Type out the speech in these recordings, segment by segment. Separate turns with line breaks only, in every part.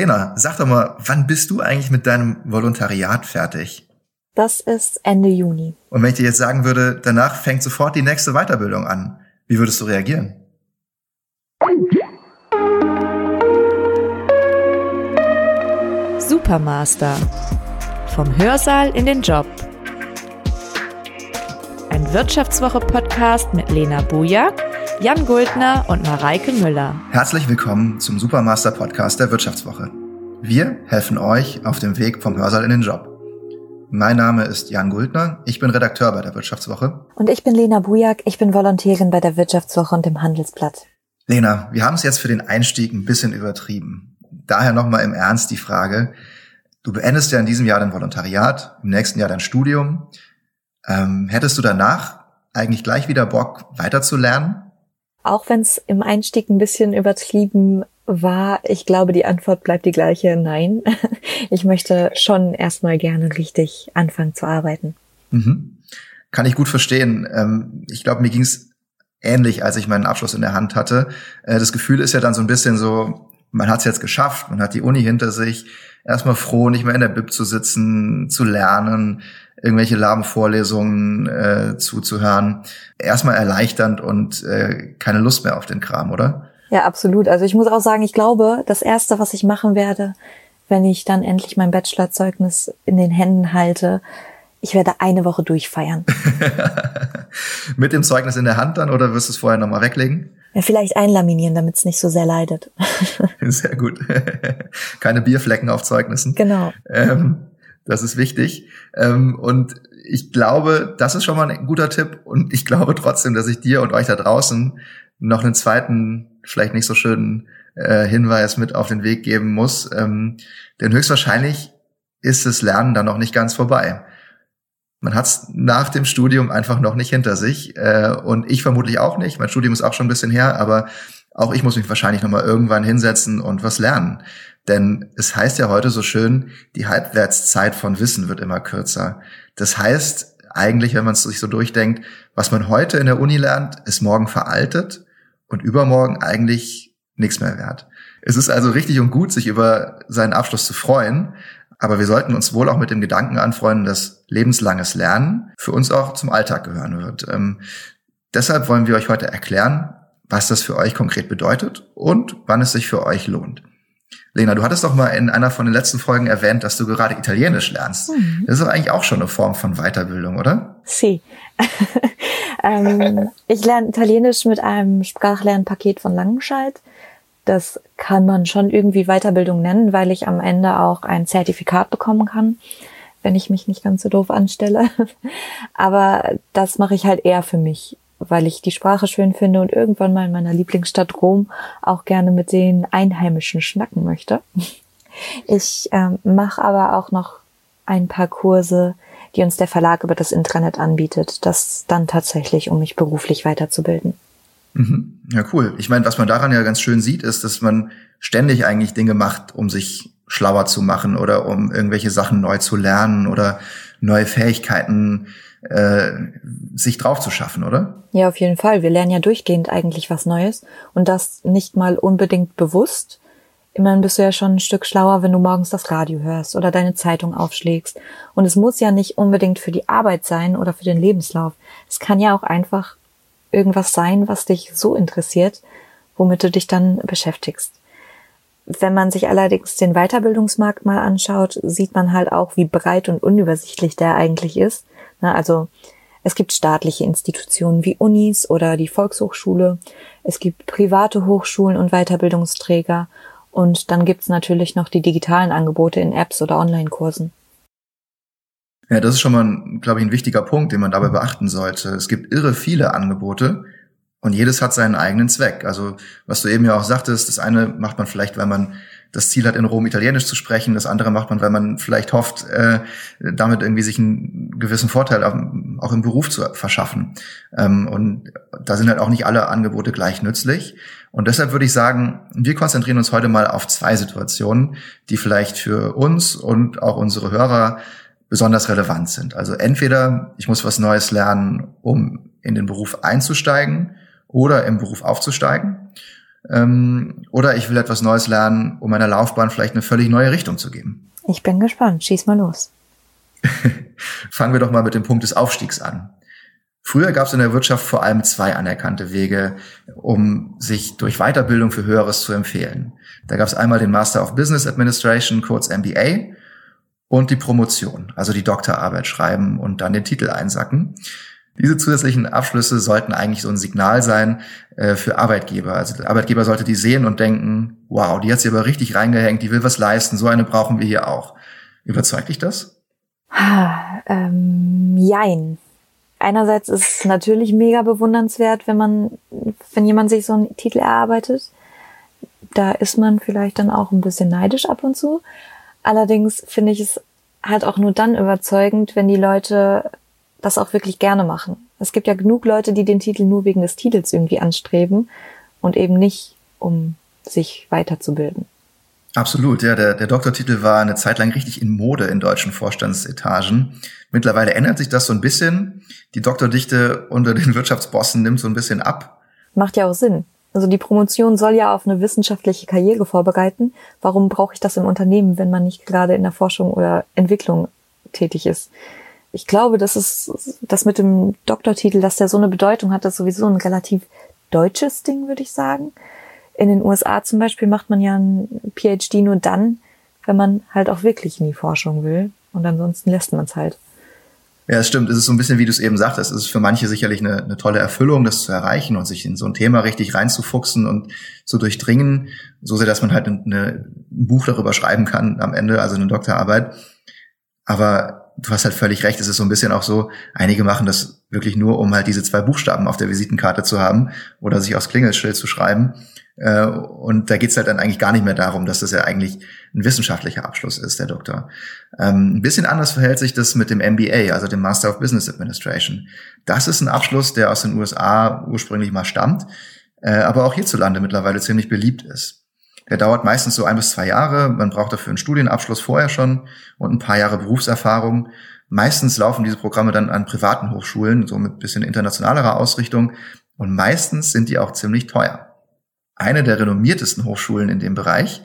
Lena, sag doch mal, wann bist du eigentlich mit deinem Volontariat fertig?
Das ist Ende Juni.
Und wenn ich dir jetzt sagen würde, danach fängt sofort die nächste Weiterbildung an, wie würdest du reagieren?
Supermaster. Vom Hörsaal in den Job. Ein Wirtschaftswoche-Podcast mit Lena Bujak, Jan Guldner und Mareike Müller.
Herzlich willkommen zum Supermaster-Podcast der Wirtschaftswoche. Wir helfen euch auf dem Weg vom Hörsaal in den Job. Mein Name ist Jan Guldner, ich bin Redakteur bei der Wirtschaftswoche.
Und ich bin Lena Bujak, ich bin Volontärin bei der Wirtschaftswoche und dem Handelsblatt.
Lena, wir haben es jetzt für den Einstieg ein bisschen übertrieben. Daher nochmal im Ernst die Frage, du beendest ja in diesem Jahr dein Volontariat, im nächsten Jahr dein Studium. Ähm, hättest du danach eigentlich gleich wieder Bock, weiterzulernen?
Auch wenn es im Einstieg ein bisschen übertrieben war, ich glaube, die Antwort bleibt die gleiche, nein. Ich möchte schon erstmal gerne richtig anfangen zu arbeiten.
Mhm. Kann ich gut verstehen. Ähm, ich glaube, mir ging es ähnlich, als ich meinen Abschluss in der Hand hatte. Äh, das Gefühl ist ja dann so ein bisschen so, man hat es jetzt geschafft, man hat die Uni hinter sich, erstmal froh, nicht mehr in der Bib zu sitzen, zu lernen, irgendwelche Labenvorlesungen äh, zuzuhören. Erstmal erleichternd und äh, keine Lust mehr auf den Kram, oder?
Ja, absolut. Also ich muss auch sagen, ich glaube, das Erste, was ich machen werde, wenn ich dann endlich mein Bachelorzeugnis in den Händen halte, ich werde eine Woche durchfeiern.
Mit dem Zeugnis in der Hand dann oder wirst du es vorher nochmal weglegen?
Ja, vielleicht einlaminieren, damit es nicht so sehr leidet.
Sehr gut. Keine Bierflecken auf Zeugnissen.
Genau.
Ähm, das ist wichtig. Ähm, und ich glaube, das ist schon mal ein guter Tipp. Und ich glaube trotzdem, dass ich dir und euch da draußen noch einen zweiten, vielleicht nicht so schönen äh, Hinweis mit auf den Weg geben muss. Ähm, denn höchstwahrscheinlich ist das Lernen dann noch nicht ganz vorbei. Man hat es nach dem Studium einfach noch nicht hinter sich. Äh, und ich vermutlich auch nicht. Mein Studium ist auch schon ein bisschen her, aber auch ich muss mich wahrscheinlich noch mal irgendwann hinsetzen und was lernen. Denn es heißt ja heute so schön, die Halbwertszeit von Wissen wird immer kürzer. Das heißt eigentlich, wenn man es sich so durchdenkt, was man heute in der Uni lernt, ist morgen veraltet und übermorgen eigentlich nichts mehr wert. Es ist also richtig und gut, sich über seinen Abschluss zu freuen, aber wir sollten uns wohl auch mit dem Gedanken anfreunden, dass lebenslanges Lernen für uns auch zum Alltag gehören wird. Ähm, deshalb wollen wir euch heute erklären, was das für euch konkret bedeutet und wann es sich für euch lohnt. Lena, du hattest doch mal in einer von den letzten Folgen erwähnt, dass du gerade Italienisch lernst. Mhm. Das ist doch eigentlich auch schon eine Form von Weiterbildung, oder?
Si. ähm, ich lerne Italienisch mit einem Sprachlernpaket von Langenscheid. Das kann man schon irgendwie Weiterbildung nennen, weil ich am Ende auch ein Zertifikat bekommen kann, wenn ich mich nicht ganz so doof anstelle. Aber das mache ich halt eher für mich weil ich die Sprache schön finde und irgendwann mal in meiner Lieblingsstadt Rom auch gerne mit den Einheimischen schnacken möchte. Ich ähm, mache aber auch noch ein paar Kurse, die uns der Verlag über das Intranet anbietet, das dann tatsächlich, um mich beruflich weiterzubilden.
Mhm. Ja, cool. Ich meine, was man daran ja ganz schön sieht, ist, dass man ständig eigentlich Dinge macht, um sich schlauer zu machen oder um irgendwelche Sachen neu zu lernen oder neue Fähigkeiten äh, sich drauf zu schaffen, oder?
Ja, auf jeden Fall. Wir lernen ja durchgehend eigentlich was Neues und das nicht mal unbedingt bewusst. Immerhin bist du ja schon ein Stück schlauer, wenn du morgens das Radio hörst oder deine Zeitung aufschlägst. Und es muss ja nicht unbedingt für die Arbeit sein oder für den Lebenslauf. Es kann ja auch einfach irgendwas sein, was dich so interessiert, womit du dich dann beschäftigst. Wenn man sich allerdings den Weiterbildungsmarkt mal anschaut, sieht man halt auch, wie breit und unübersichtlich der eigentlich ist. Also es gibt staatliche Institutionen wie Unis oder die Volkshochschule. Es gibt private Hochschulen und Weiterbildungsträger. Und dann gibt's natürlich noch die digitalen Angebote in Apps oder Online-Kursen.
Ja, das ist schon mal, glaube ich, ein wichtiger Punkt, den man dabei beachten sollte. Es gibt irre viele Angebote und jedes hat seinen eigenen Zweck. Also, was du eben ja auch sagtest, das eine macht man vielleicht, weil man das Ziel hat, in Rom Italienisch zu sprechen. Das andere macht man, weil man vielleicht hofft, äh, damit irgendwie sich einen gewissen Vorteil auch im Beruf zu verschaffen. Ähm, und da sind halt auch nicht alle Angebote gleich nützlich. Und deshalb würde ich sagen, wir konzentrieren uns heute mal auf zwei Situationen, die vielleicht für uns und auch unsere Hörer besonders relevant sind. Also entweder ich muss was Neues lernen, um in den Beruf einzusteigen oder im Beruf aufzusteigen. Ähm, oder ich will etwas Neues lernen, um meiner Laufbahn vielleicht eine völlig neue Richtung zu geben.
Ich bin gespannt. Schieß mal los.
Fangen wir doch mal mit dem Punkt des Aufstiegs an. Früher gab es in der Wirtschaft vor allem zwei anerkannte Wege, um sich durch Weiterbildung für Höheres zu empfehlen. Da gab es einmal den Master of Business Administration, kurz MBA, und die Promotion, also die Doktorarbeit schreiben und dann den Titel einsacken. Diese zusätzlichen Abschlüsse sollten eigentlich so ein Signal sein äh, für Arbeitgeber. Also der Arbeitgeber sollte die sehen und denken, wow, die hat sich aber richtig reingehängt, die will was leisten, so eine brauchen wir hier auch. Überzeugt dich das?
Ah, ähm, jein. Einerseits ist es natürlich mega bewundernswert, wenn man, wenn jemand sich so einen Titel erarbeitet. Da ist man vielleicht dann auch ein bisschen neidisch ab und zu. Allerdings finde ich es halt auch nur dann überzeugend, wenn die Leute das auch wirklich gerne machen. Es gibt ja genug Leute, die den Titel nur wegen des Titels irgendwie anstreben und eben nicht, um sich weiterzubilden.
Absolut, ja. Der, der Doktortitel war eine Zeit lang richtig in Mode in deutschen Vorstandsetagen. Mittlerweile ändert sich das so ein bisschen. Die Doktordichte unter den Wirtschaftsbossen nimmt so ein bisschen ab.
Macht ja auch Sinn. Also die Promotion soll ja auf eine wissenschaftliche Karriere vorbereiten. Warum brauche ich das im Unternehmen, wenn man nicht gerade in der Forschung oder Entwicklung tätig ist? Ich glaube, dass es das mit dem Doktortitel, dass der so eine Bedeutung hat, das ist sowieso ein relativ deutsches Ding, würde ich sagen. In den USA zum Beispiel macht man ja ein PhD nur dann, wenn man halt auch wirklich in die Forschung will. Und ansonsten lässt man es halt.
Ja, es stimmt. Es ist so ein bisschen, wie du es eben sagtest, es ist für manche sicherlich eine, eine tolle Erfüllung, das zu erreichen und sich in so ein Thema richtig reinzufuchsen und zu durchdringen, so sehr, dass man halt eine, ein Buch darüber schreiben kann am Ende, also eine Doktorarbeit. Aber du hast halt völlig recht, es ist so ein bisschen auch so, einige machen das wirklich nur, um halt diese zwei Buchstaben auf der Visitenkarte zu haben oder sich aufs Klingelschild zu schreiben. Äh, und da geht's halt dann eigentlich gar nicht mehr darum, dass das ja eigentlich ein wissenschaftlicher Abschluss ist, der Doktor. Ähm, ein bisschen anders verhält sich das mit dem MBA, also dem Master of Business Administration. Das ist ein Abschluss, der aus den USA ursprünglich mal stammt, äh, aber auch hierzulande mittlerweile ziemlich beliebt ist. Der dauert meistens so ein bis zwei Jahre. Man braucht dafür einen Studienabschluss vorher schon und ein paar Jahre Berufserfahrung. Meistens laufen diese Programme dann an privaten Hochschulen, so mit bisschen internationalerer Ausrichtung. Und meistens sind die auch ziemlich teuer eine der renommiertesten Hochschulen in dem Bereich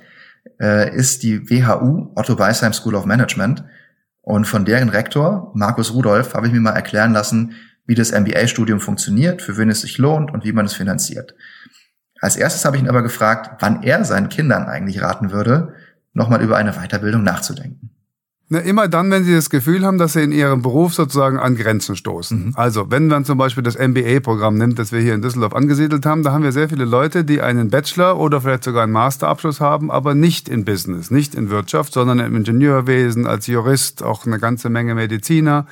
äh, ist die WHU Otto Beisheim School of Management. Und von deren Rektor, Markus Rudolph, habe ich mir mal erklären lassen, wie das MBA-Studium funktioniert, für wen es sich lohnt und wie man es finanziert. Als erstes habe ich ihn aber gefragt, wann er seinen Kindern eigentlich raten würde, nochmal über eine Weiterbildung nachzudenken.
Na, immer dann, wenn Sie das Gefühl haben, dass Sie in Ihrem Beruf sozusagen an Grenzen stoßen. Mhm. Also, wenn man zum Beispiel das MBA-Programm nimmt, das wir hier in Düsseldorf angesiedelt haben, da haben wir sehr viele Leute, die einen Bachelor oder vielleicht sogar einen Masterabschluss haben, aber nicht in Business, nicht in Wirtschaft, sondern im Ingenieurwesen, als Jurist, auch eine ganze Menge Mediziner,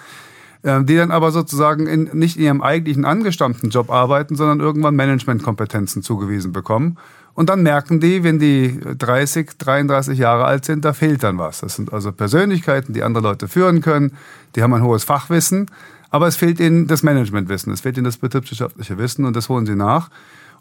die dann aber sozusagen in, nicht in ihrem eigentlichen angestammten Job arbeiten, sondern irgendwann Managementkompetenzen zugewiesen bekommen und dann merken die, wenn die 30, 33 Jahre alt sind, da fehlt dann was. Das sind also Persönlichkeiten, die andere Leute führen können, die haben ein hohes Fachwissen, aber es fehlt ihnen das Managementwissen, es fehlt ihnen das betriebswirtschaftliche Wissen und das holen sie nach.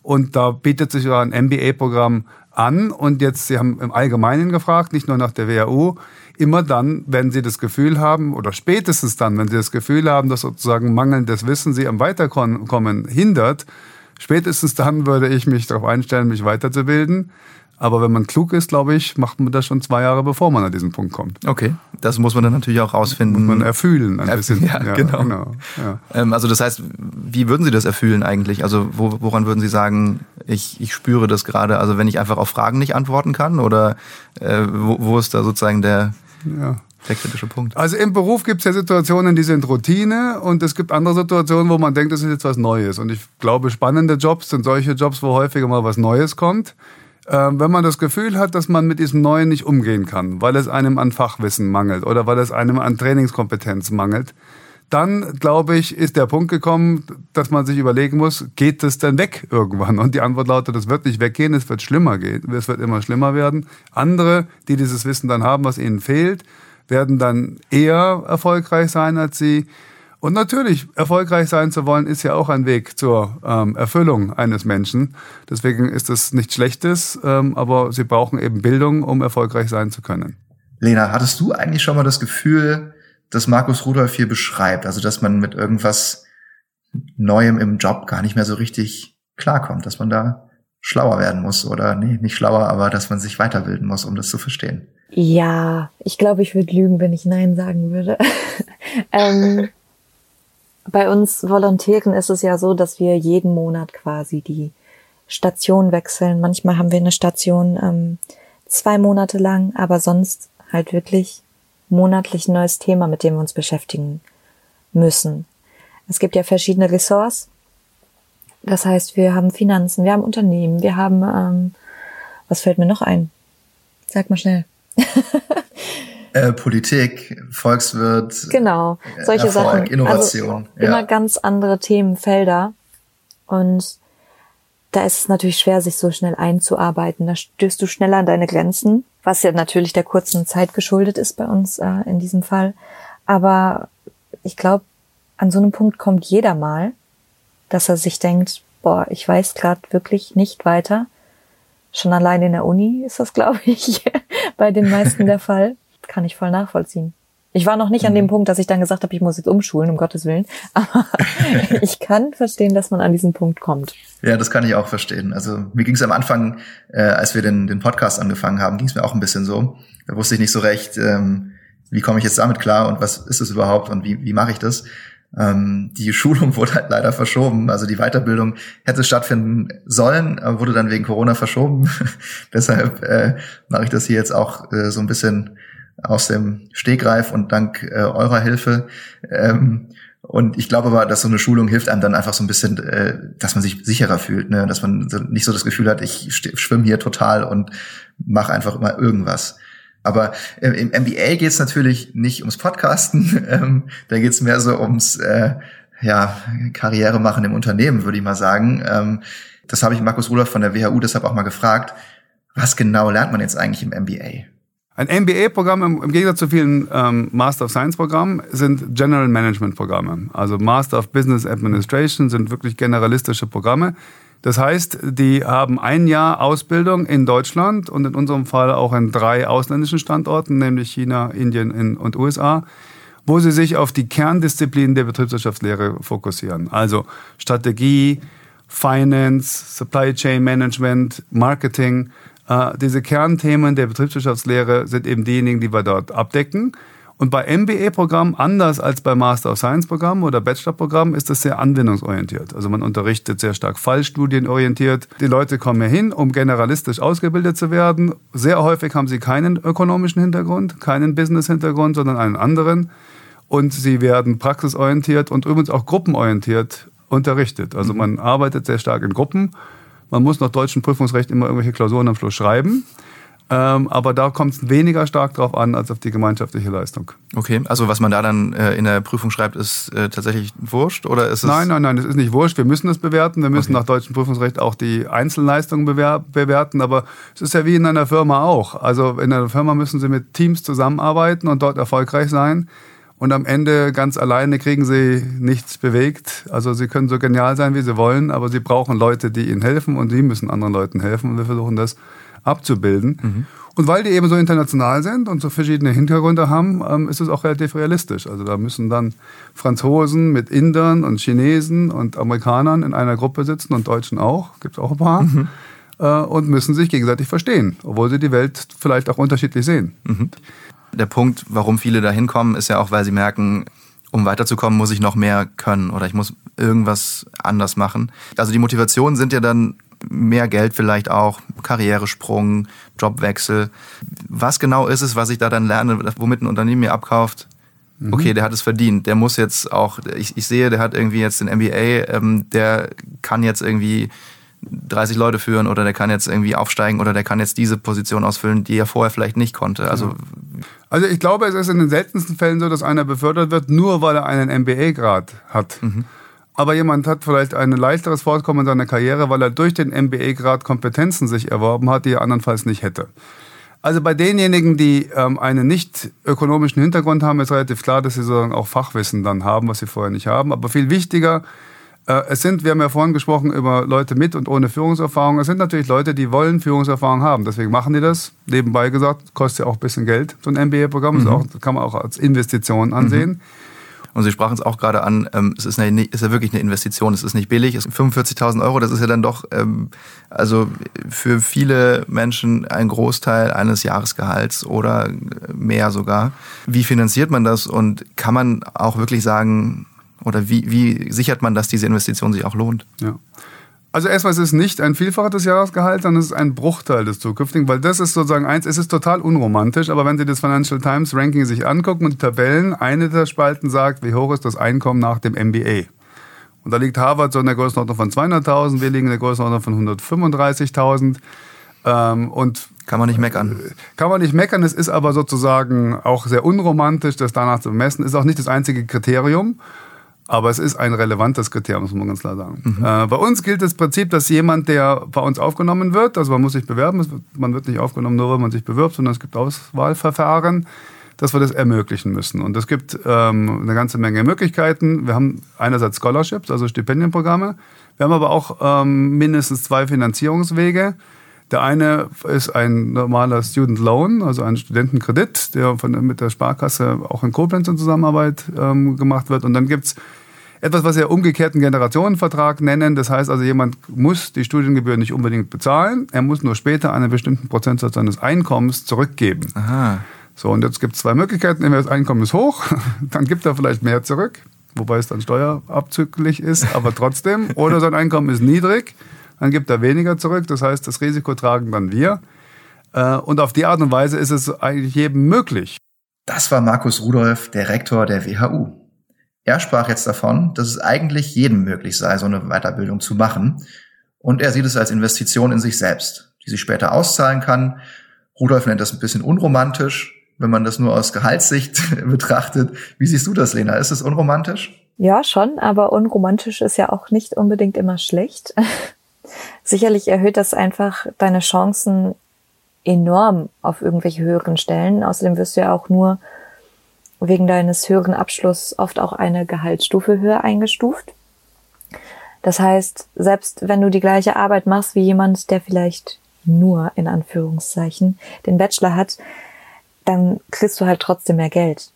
Und da bietet sich ein MBA-Programm an. Und jetzt, Sie haben im Allgemeinen gefragt, nicht nur nach der WHU, immer dann, wenn Sie das Gefühl haben, oder spätestens dann, wenn Sie das Gefühl haben, dass sozusagen mangelndes Wissen Sie am Weiterkommen hindert, Spätestens dann würde ich mich darauf einstellen, mich weiterzubilden. Aber wenn man klug ist, glaube ich, macht man das schon zwei Jahre, bevor man an diesen Punkt kommt.
Okay, das muss man dann natürlich auch rausfinden.
Muss man erfühlen ein bisschen.
Ja, ja genau. genau ja. Ähm, also das heißt, wie würden Sie das erfühlen eigentlich? Also wo, woran würden Sie sagen, ich, ich spüre das gerade? Also wenn ich einfach auf Fragen nicht antworten kann? Oder äh, wo, wo ist da sozusagen der... Ja. Der kritische Punkt.
Also im Beruf gibt es ja Situationen, die sind Routine und es gibt andere Situationen, wo man denkt, das ist jetzt was Neues. Und ich glaube, spannende Jobs sind solche Jobs, wo häufiger mal was Neues kommt. Ähm, wenn man das Gefühl hat, dass man mit diesem Neuen nicht umgehen kann, weil es einem an Fachwissen mangelt oder weil es einem an Trainingskompetenz mangelt, dann, glaube ich, ist der Punkt gekommen, dass man sich überlegen muss, geht das denn weg irgendwann? Und die Antwort lautet, das wird nicht weggehen, es wird schlimmer gehen, es wird immer schlimmer werden. Andere, die dieses Wissen dann haben, was ihnen fehlt, werden dann eher erfolgreich sein als sie. Und natürlich, erfolgreich sein zu wollen, ist ja auch ein Weg zur ähm, Erfüllung eines Menschen. Deswegen ist das nichts Schlechtes, ähm, aber sie brauchen eben Bildung, um erfolgreich sein zu können.
Lena, hattest du eigentlich schon mal das Gefühl, dass Markus Rudolph hier beschreibt, also dass man mit irgendwas Neuem im Job gar nicht mehr so richtig klarkommt, dass man da schlauer werden muss oder nee, nicht schlauer, aber dass man sich weiterbilden muss, um das zu verstehen.
Ja, ich glaube, ich würde lügen, wenn ich Nein sagen würde. ähm, bei uns Volontären ist es ja so, dass wir jeden Monat quasi die Station wechseln. Manchmal haben wir eine Station ähm, zwei Monate lang, aber sonst halt wirklich monatlich ein neues Thema, mit dem wir uns beschäftigen müssen. Es gibt ja verschiedene Ressorts. Das heißt, wir haben Finanzen, wir haben Unternehmen, wir haben, ähm, was fällt mir noch ein? Sag mal schnell.
äh, Politik, Volkswirt.
Genau, solche Erfolg, Sachen.
Innovation.
Also immer ganz andere Themenfelder. Und da ist es natürlich schwer, sich so schnell einzuarbeiten. Da stößt du schneller an deine Grenzen, was ja natürlich der kurzen Zeit geschuldet ist bei uns äh, in diesem Fall. Aber ich glaube, an so einem Punkt kommt jeder mal, dass er sich denkt, boah, ich weiß gerade wirklich nicht weiter. Schon allein in der Uni ist das, glaube ich, bei den meisten der Fall. Kann ich voll nachvollziehen. Ich war noch nicht an dem mhm. Punkt, dass ich dann gesagt habe, ich muss jetzt umschulen, um Gottes Willen. Aber ich kann verstehen, dass man an diesen Punkt kommt.
Ja, das kann ich auch verstehen. Also mir ging es am Anfang, äh, als wir den, den Podcast angefangen haben, ging es mir auch ein bisschen so. Da wusste ich nicht so recht, ähm, wie komme ich jetzt damit klar und was ist es überhaupt und wie, wie mache ich das. Ähm, die Schulung wurde halt leider verschoben. Also die Weiterbildung hätte stattfinden sollen, wurde dann wegen Corona verschoben. Deshalb äh, mache ich das hier jetzt auch äh, so ein bisschen aus dem Stegreif und dank äh, eurer Hilfe. Ähm, und ich glaube aber, dass so eine Schulung hilft einem dann einfach so ein bisschen, äh, dass man sich sicherer fühlt, ne? dass man so, nicht so das Gefühl hat, ich schwimme hier total und mache einfach immer irgendwas. Aber äh, im MBA geht es natürlich nicht ums Podcasten, ähm, da geht es mehr so ums äh, ja, Karriere machen im Unternehmen, würde ich mal sagen. Ähm, das habe ich Markus Rudolph von der WHU deshalb auch mal gefragt. Was genau lernt man jetzt eigentlich im MBA?
Ein MBA-Programm im, im, Gegensatz zu vielen ähm, Master of Science-Programmen sind General Management-Programme. Also Master of Business Administration sind wirklich generalistische Programme. Das heißt, die haben ein Jahr Ausbildung in Deutschland und in unserem Fall auch in drei ausländischen Standorten, nämlich China, Indien und USA, wo sie sich auf die Kerndisziplinen der Betriebswirtschaftslehre fokussieren. Also Strategie, Finance, Supply Chain Management, Marketing, diese Kernthemen der Betriebswirtschaftslehre sind eben diejenigen, die wir dort abdecken. Und bei MBA-Programmen, anders als bei Master of Science-Programmen oder Bachelor-Programmen, ist das sehr anwendungsorientiert. Also man unterrichtet sehr stark fallstudienorientiert. Die Leute kommen hier hin, um generalistisch ausgebildet zu werden. Sehr häufig haben sie keinen ökonomischen Hintergrund, keinen Business-Hintergrund, sondern einen anderen. Und sie werden praxisorientiert und übrigens auch gruppenorientiert unterrichtet. Also mhm. man arbeitet sehr stark in Gruppen man muss nach deutschem Prüfungsrecht immer irgendwelche Klausuren am Schluss schreiben. Ähm, aber da kommt es weniger stark drauf an als auf die gemeinschaftliche Leistung.
Okay, also was man da dann äh, in der Prüfung schreibt, ist äh, tatsächlich wurscht oder ist es?
Nein, nein, nein, das ist nicht wurscht. Wir müssen das bewerten. Wir müssen okay. nach deutschem Prüfungsrecht auch die Einzelleistungen bewerten. Aber es ist ja wie in einer Firma auch. Also in einer Firma müssen Sie mit Teams zusammenarbeiten und dort erfolgreich sein. Und am Ende ganz alleine kriegen sie nichts bewegt. Also sie können so genial sein, wie sie wollen, aber sie brauchen Leute, die ihnen helfen und sie müssen anderen Leuten helfen. Und wir versuchen das abzubilden. Mhm. Und weil die eben so international sind und so verschiedene Hintergründe haben, ähm, ist es auch relativ realistisch. Also da müssen dann Franzosen mit Indern und Chinesen und Amerikanern in einer Gruppe sitzen und Deutschen auch, gibt es auch ein paar, mhm. äh, und müssen sich gegenseitig verstehen, obwohl sie die Welt vielleicht auch unterschiedlich sehen. Mhm.
Der Punkt, warum viele da hinkommen, ist ja auch, weil sie merken, um weiterzukommen, muss ich noch mehr können oder ich muss irgendwas anders machen. Also die Motivationen sind ja dann mehr Geld vielleicht auch, Karrieresprung, Jobwechsel. Was genau ist es, was ich da dann lerne, womit ein Unternehmen mir abkauft? Mhm. Okay, der hat es verdient. Der muss jetzt auch, ich, ich sehe, der hat irgendwie jetzt den MBA, ähm, der kann jetzt irgendwie 30 Leute führen oder der kann jetzt irgendwie aufsteigen oder der kann jetzt diese Position ausfüllen, die er vorher vielleicht nicht konnte. Also,
also ich glaube, es ist in den seltensten Fällen so, dass einer befördert wird, nur weil er einen MBA-Grad hat. Mhm. Aber jemand hat vielleicht ein leichteres Fortkommen in seiner Karriere, weil er durch den MBA-Grad Kompetenzen sich erworben hat, die er andernfalls nicht hätte. Also bei denjenigen, die ähm, einen nicht ökonomischen Hintergrund haben, ist relativ klar, dass sie sozusagen auch Fachwissen dann haben, was sie vorher nicht haben. Aber viel wichtiger äh, es sind, wir haben ja vorhin gesprochen über Leute mit und ohne Führungserfahrung. Es sind natürlich Leute, die wollen Führungserfahrung haben. Deswegen machen die das. Nebenbei gesagt, kostet ja auch ein bisschen Geld, so ein MBA-Programm. Mhm. Das kann man auch als Investition ansehen. Mhm.
Und Sie sprachen es auch gerade an, ähm, es ist, eine, ist ja wirklich eine Investition, es ist nicht billig, es sind 45.000 Euro, das ist ja dann doch, ähm, also für viele Menschen ein Großteil eines Jahresgehalts oder mehr sogar. Wie finanziert man das und kann man auch wirklich sagen, oder wie, wie sichert man, dass diese Investition sich auch lohnt?
Ja. Also erstmal ist es nicht ein Vielfacher des Jahresgehalts, sondern es ist ein Bruchteil des zukünftigen, weil das ist sozusagen eins, es ist total unromantisch, aber wenn Sie das Financial Times Ranking sich angucken und die Tabellen, eine der Spalten sagt, wie hoch ist das Einkommen nach dem MBA. Und da liegt Harvard so in der Größenordnung von 200.000, wir liegen in der Größenordnung von 135.000. Ähm, und
kann man nicht meckern.
Kann man nicht meckern. Es ist aber sozusagen auch sehr unromantisch, das danach zu messen. Ist auch nicht das einzige Kriterium. Aber es ist ein relevantes Kriterium, muss man ganz klar sagen. Mhm. Äh, bei uns gilt das Prinzip, dass jemand, der bei uns aufgenommen wird, also man muss sich bewerben, man wird nicht aufgenommen, nur wenn man sich bewirbt, sondern es gibt Auswahlverfahren, dass wir das ermöglichen müssen. Und es gibt ähm, eine ganze Menge Möglichkeiten. Wir haben einerseits Scholarships, also Stipendienprogramme. Wir haben aber auch ähm, mindestens zwei Finanzierungswege. Der eine ist ein normaler Student Loan, also ein Studentenkredit, der von, mit der Sparkasse auch in Koblenz in Zusammenarbeit ähm, gemacht wird. Und dann gibt's etwas, was wir umgekehrten Generationenvertrag nennen. Das heißt also, jemand muss die Studiengebühr nicht unbedingt bezahlen. Er muss nur später einen bestimmten Prozentsatz seines Einkommens zurückgeben. Aha. So, und jetzt gibt es zwei Möglichkeiten. Entweder das Einkommen ist hoch, dann gibt er vielleicht mehr zurück, wobei es dann steuerabzüglich ist, aber trotzdem. Oder sein Einkommen ist niedrig, dann gibt er weniger zurück. Das heißt, das Risiko tragen dann wir. Äh, und auf die Art und Weise ist es eigentlich jedem möglich.
Das war Markus Rudolf, der Rektor der WHU. Er sprach jetzt davon, dass es eigentlich jedem möglich sei, so eine Weiterbildung zu machen. Und er sieht es als Investition in sich selbst, die sich später auszahlen kann. Rudolf nennt das ein bisschen unromantisch, wenn man das nur aus Gehaltssicht betrachtet. Wie siehst du das, Lena? Ist es unromantisch?
Ja, schon, aber unromantisch ist ja auch nicht unbedingt immer schlecht. Sicherlich erhöht das einfach deine Chancen enorm auf irgendwelche höheren Stellen. Außerdem wirst du ja auch nur wegen deines höheren Abschlusses oft auch eine Gehaltsstufe höher eingestuft. Das heißt, selbst wenn du die gleiche Arbeit machst wie jemand, der vielleicht nur in Anführungszeichen den Bachelor hat, dann kriegst du halt trotzdem mehr Geld.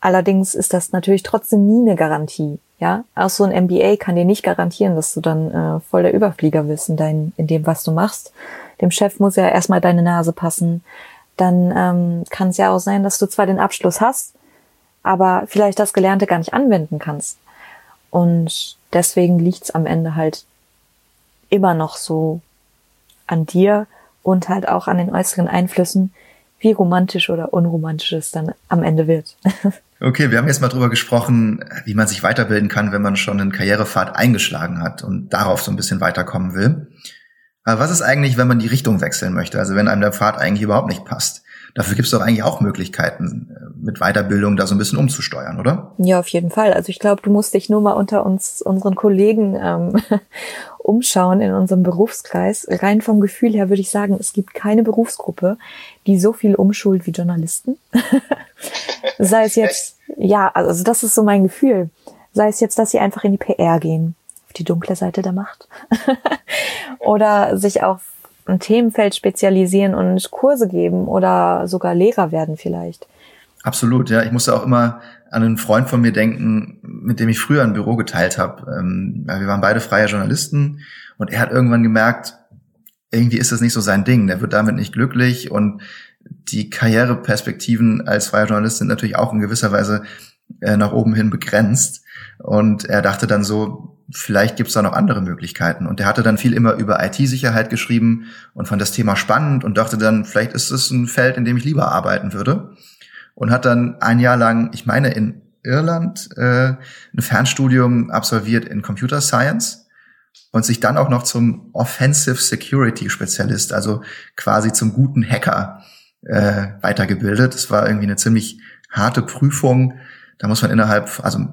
Allerdings ist das natürlich trotzdem nie eine Garantie. Ja, auch so ein MBA kann dir nicht garantieren, dass du dann äh, voll der Überflieger bist in, dein, in dem, was du machst. Dem Chef muss ja erstmal deine Nase passen. Dann ähm, kann es ja auch sein, dass du zwar den Abschluss hast, aber vielleicht das Gelernte gar nicht anwenden kannst. Und deswegen liegt's am Ende halt immer noch so an dir und halt auch an den äußeren Einflüssen, wie romantisch oder unromantisch es dann am Ende wird.
Okay, wir haben jetzt mal drüber gesprochen, wie man sich weiterbilden kann, wenn man schon einen Karrierepfad eingeschlagen hat und darauf so ein bisschen weiterkommen will. Aber was ist eigentlich, wenn man die Richtung wechseln möchte? Also wenn einem der Pfad eigentlich überhaupt nicht passt? Dafür gibt es doch eigentlich auch Möglichkeiten, äh, mit Weiterbildung da so ein bisschen umzusteuern, oder?
Ja, auf jeden Fall. Also ich glaube, du musst dich nur mal unter uns, unseren Kollegen ähm, umschauen in unserem Berufskreis. Rein vom Gefühl her würde ich sagen, es gibt keine Berufsgruppe, die so viel umschult wie Journalisten. Sei es jetzt, ja, also das ist so mein Gefühl. Sei es jetzt, dass sie einfach in die PR gehen, auf die dunkle Seite der Macht. oder sich auf ein Themenfeld spezialisieren und Kurse geben oder sogar Lehrer werden vielleicht.
Absolut, ja. Ich musste auch immer an einen Freund von mir denken, mit dem ich früher ein Büro geteilt habe. Ähm, wir waren beide freie Journalisten und er hat irgendwann gemerkt, irgendwie ist das nicht so sein Ding. Der wird damit nicht glücklich und die Karriereperspektiven als freier Journalist sind natürlich auch in gewisser Weise äh, nach oben hin begrenzt. Und er dachte dann so, vielleicht gibt's da noch andere Möglichkeiten. Und er hatte dann viel immer über IT-Sicherheit geschrieben und fand das Thema spannend und dachte dann, vielleicht ist es ein Feld, in dem ich lieber arbeiten würde. Und hat dann ein Jahr lang, ich meine in Irland, äh, ein Fernstudium absolviert in Computer Science und sich dann auch noch zum Offensive Security Spezialist, also quasi zum guten Hacker äh, weitergebildet. Das war irgendwie eine ziemlich harte Prüfung. Da muss man innerhalb, also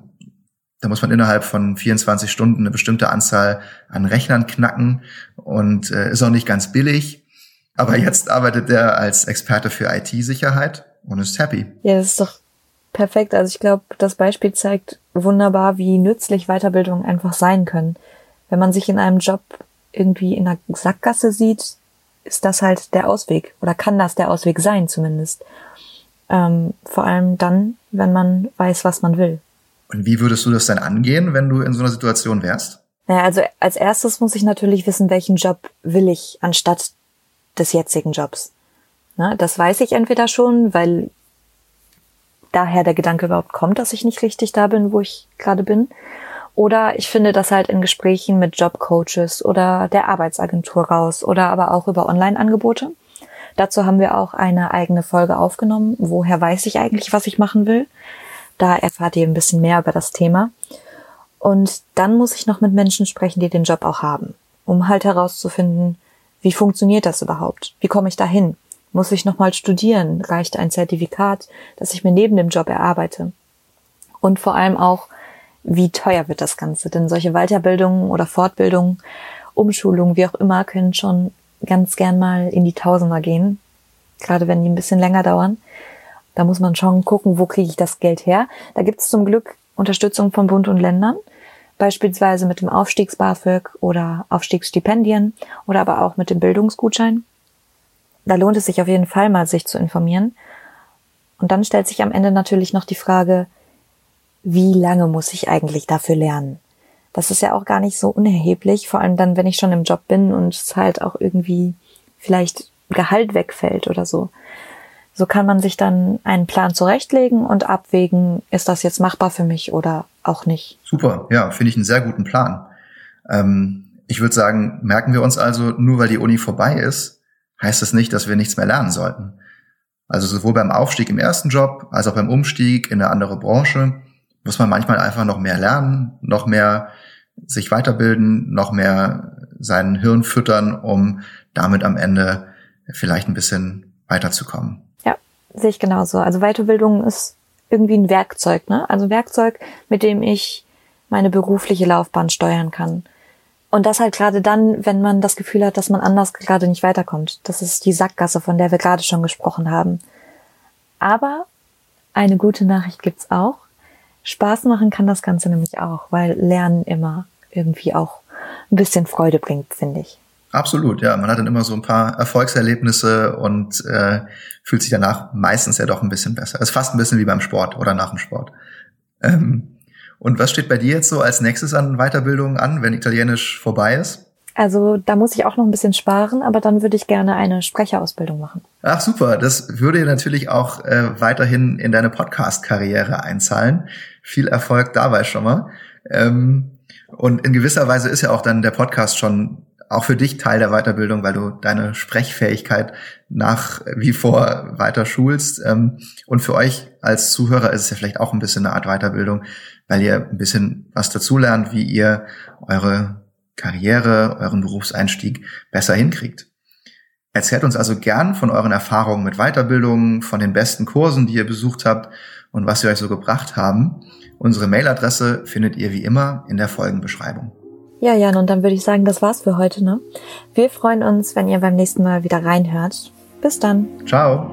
da muss man innerhalb von 24 Stunden eine bestimmte Anzahl an Rechnern knacken und äh, ist auch nicht ganz billig. Aber jetzt arbeitet er als Experte für IT-Sicherheit und ist happy.
Ja, das ist doch perfekt. Also ich glaube, das Beispiel zeigt wunderbar, wie nützlich Weiterbildungen einfach sein können. Wenn man sich in einem Job irgendwie in einer Sackgasse sieht, ist das halt der Ausweg oder kann das der Ausweg sein zumindest. Ähm, vor allem dann, wenn man weiß, was man will.
Und wie würdest du das dann angehen, wenn du in so einer Situation wärst?
Naja, also als erstes muss ich natürlich wissen, welchen Job will ich anstatt des jetzigen Jobs. Na, das weiß ich entweder schon, weil daher der Gedanke überhaupt kommt, dass ich nicht richtig da bin, wo ich gerade bin. Oder ich finde das halt in Gesprächen mit Jobcoaches oder der Arbeitsagentur raus oder aber auch über Online-Angebote. Dazu haben wir auch eine eigene Folge aufgenommen. Woher weiß ich eigentlich, was ich machen will? Da erfahrt ihr ein bisschen mehr über das Thema. Und dann muss ich noch mit Menschen sprechen, die den Job auch haben, um halt herauszufinden, wie funktioniert das überhaupt? Wie komme ich dahin? Muss ich nochmal studieren? Reicht ein Zertifikat, das ich mir neben dem Job erarbeite? Und vor allem auch, wie teuer wird das Ganze? Denn solche Weiterbildungen oder Fortbildungen, Umschulungen, wie auch immer, können schon ganz gern mal in die Tausender gehen. Gerade wenn die ein bisschen länger dauern. Da muss man schon gucken, wo kriege ich das Geld her. Da gibt es zum Glück Unterstützung von Bund und Ländern, beispielsweise mit dem Aufstiegs-BAföG oder Aufstiegsstipendien oder aber auch mit dem Bildungsgutschein. Da lohnt es sich auf jeden Fall mal, sich zu informieren. Und dann stellt sich am Ende natürlich noch die Frage, wie lange muss ich eigentlich dafür lernen? Das ist ja auch gar nicht so unerheblich, vor allem dann, wenn ich schon im Job bin und es halt auch irgendwie vielleicht Gehalt wegfällt oder so. So kann man sich dann einen Plan zurechtlegen und abwägen, ist das jetzt machbar für mich oder auch nicht.
Super, ja, finde ich einen sehr guten Plan. Ähm, ich würde sagen, merken wir uns also, nur weil die Uni vorbei ist, heißt das nicht, dass wir nichts mehr lernen sollten. Also sowohl beim Aufstieg im ersten Job als auch beim Umstieg in eine andere Branche muss man manchmal einfach noch mehr lernen, noch mehr sich weiterbilden, noch mehr seinen Hirn füttern, um damit am Ende vielleicht ein bisschen weiterzukommen
sehe ich genauso. Also Weiterbildung ist irgendwie ein Werkzeug, ne? Also Werkzeug, mit dem ich meine berufliche Laufbahn steuern kann. Und das halt gerade dann, wenn man das Gefühl hat, dass man anders gerade nicht weiterkommt. Das ist die Sackgasse, von der wir gerade schon gesprochen haben. Aber eine gute Nachricht gibt's auch. Spaß machen kann das Ganze nämlich auch, weil Lernen immer irgendwie auch ein bisschen Freude bringt, finde ich.
Absolut, ja. Man hat dann immer so ein paar Erfolgserlebnisse und äh, fühlt sich danach meistens ja doch ein bisschen besser. Es ist fast ein bisschen wie beim Sport oder nach dem Sport. Ähm, und was steht bei dir jetzt so als nächstes an Weiterbildung an, wenn Italienisch vorbei ist?
Also da muss ich auch noch ein bisschen sparen, aber dann würde ich gerne eine Sprecherausbildung machen.
Ach super, das würde natürlich auch äh, weiterhin in deine Podcast-Karriere einzahlen. Viel Erfolg dabei schon mal. Ähm, und in gewisser Weise ist ja auch dann der Podcast schon auch für dich Teil der Weiterbildung, weil du deine Sprechfähigkeit nach wie vor weiter schulst. Ähm, und für euch als Zuhörer ist es ja vielleicht auch ein bisschen eine Art Weiterbildung, weil ihr ein bisschen was dazulernt, wie ihr eure Karriere, euren Berufseinstieg besser hinkriegt. Erzählt uns also gern von euren Erfahrungen mit Weiterbildungen, von den besten Kursen, die ihr besucht habt und was sie euch so gebracht haben. Unsere Mailadresse findet ihr wie immer in der Folgenbeschreibung.
Ja, Jan, und dann würde ich sagen, das war's für heute, ne? Wir freuen uns, wenn ihr beim nächsten Mal wieder reinhört. Bis dann.
Ciao.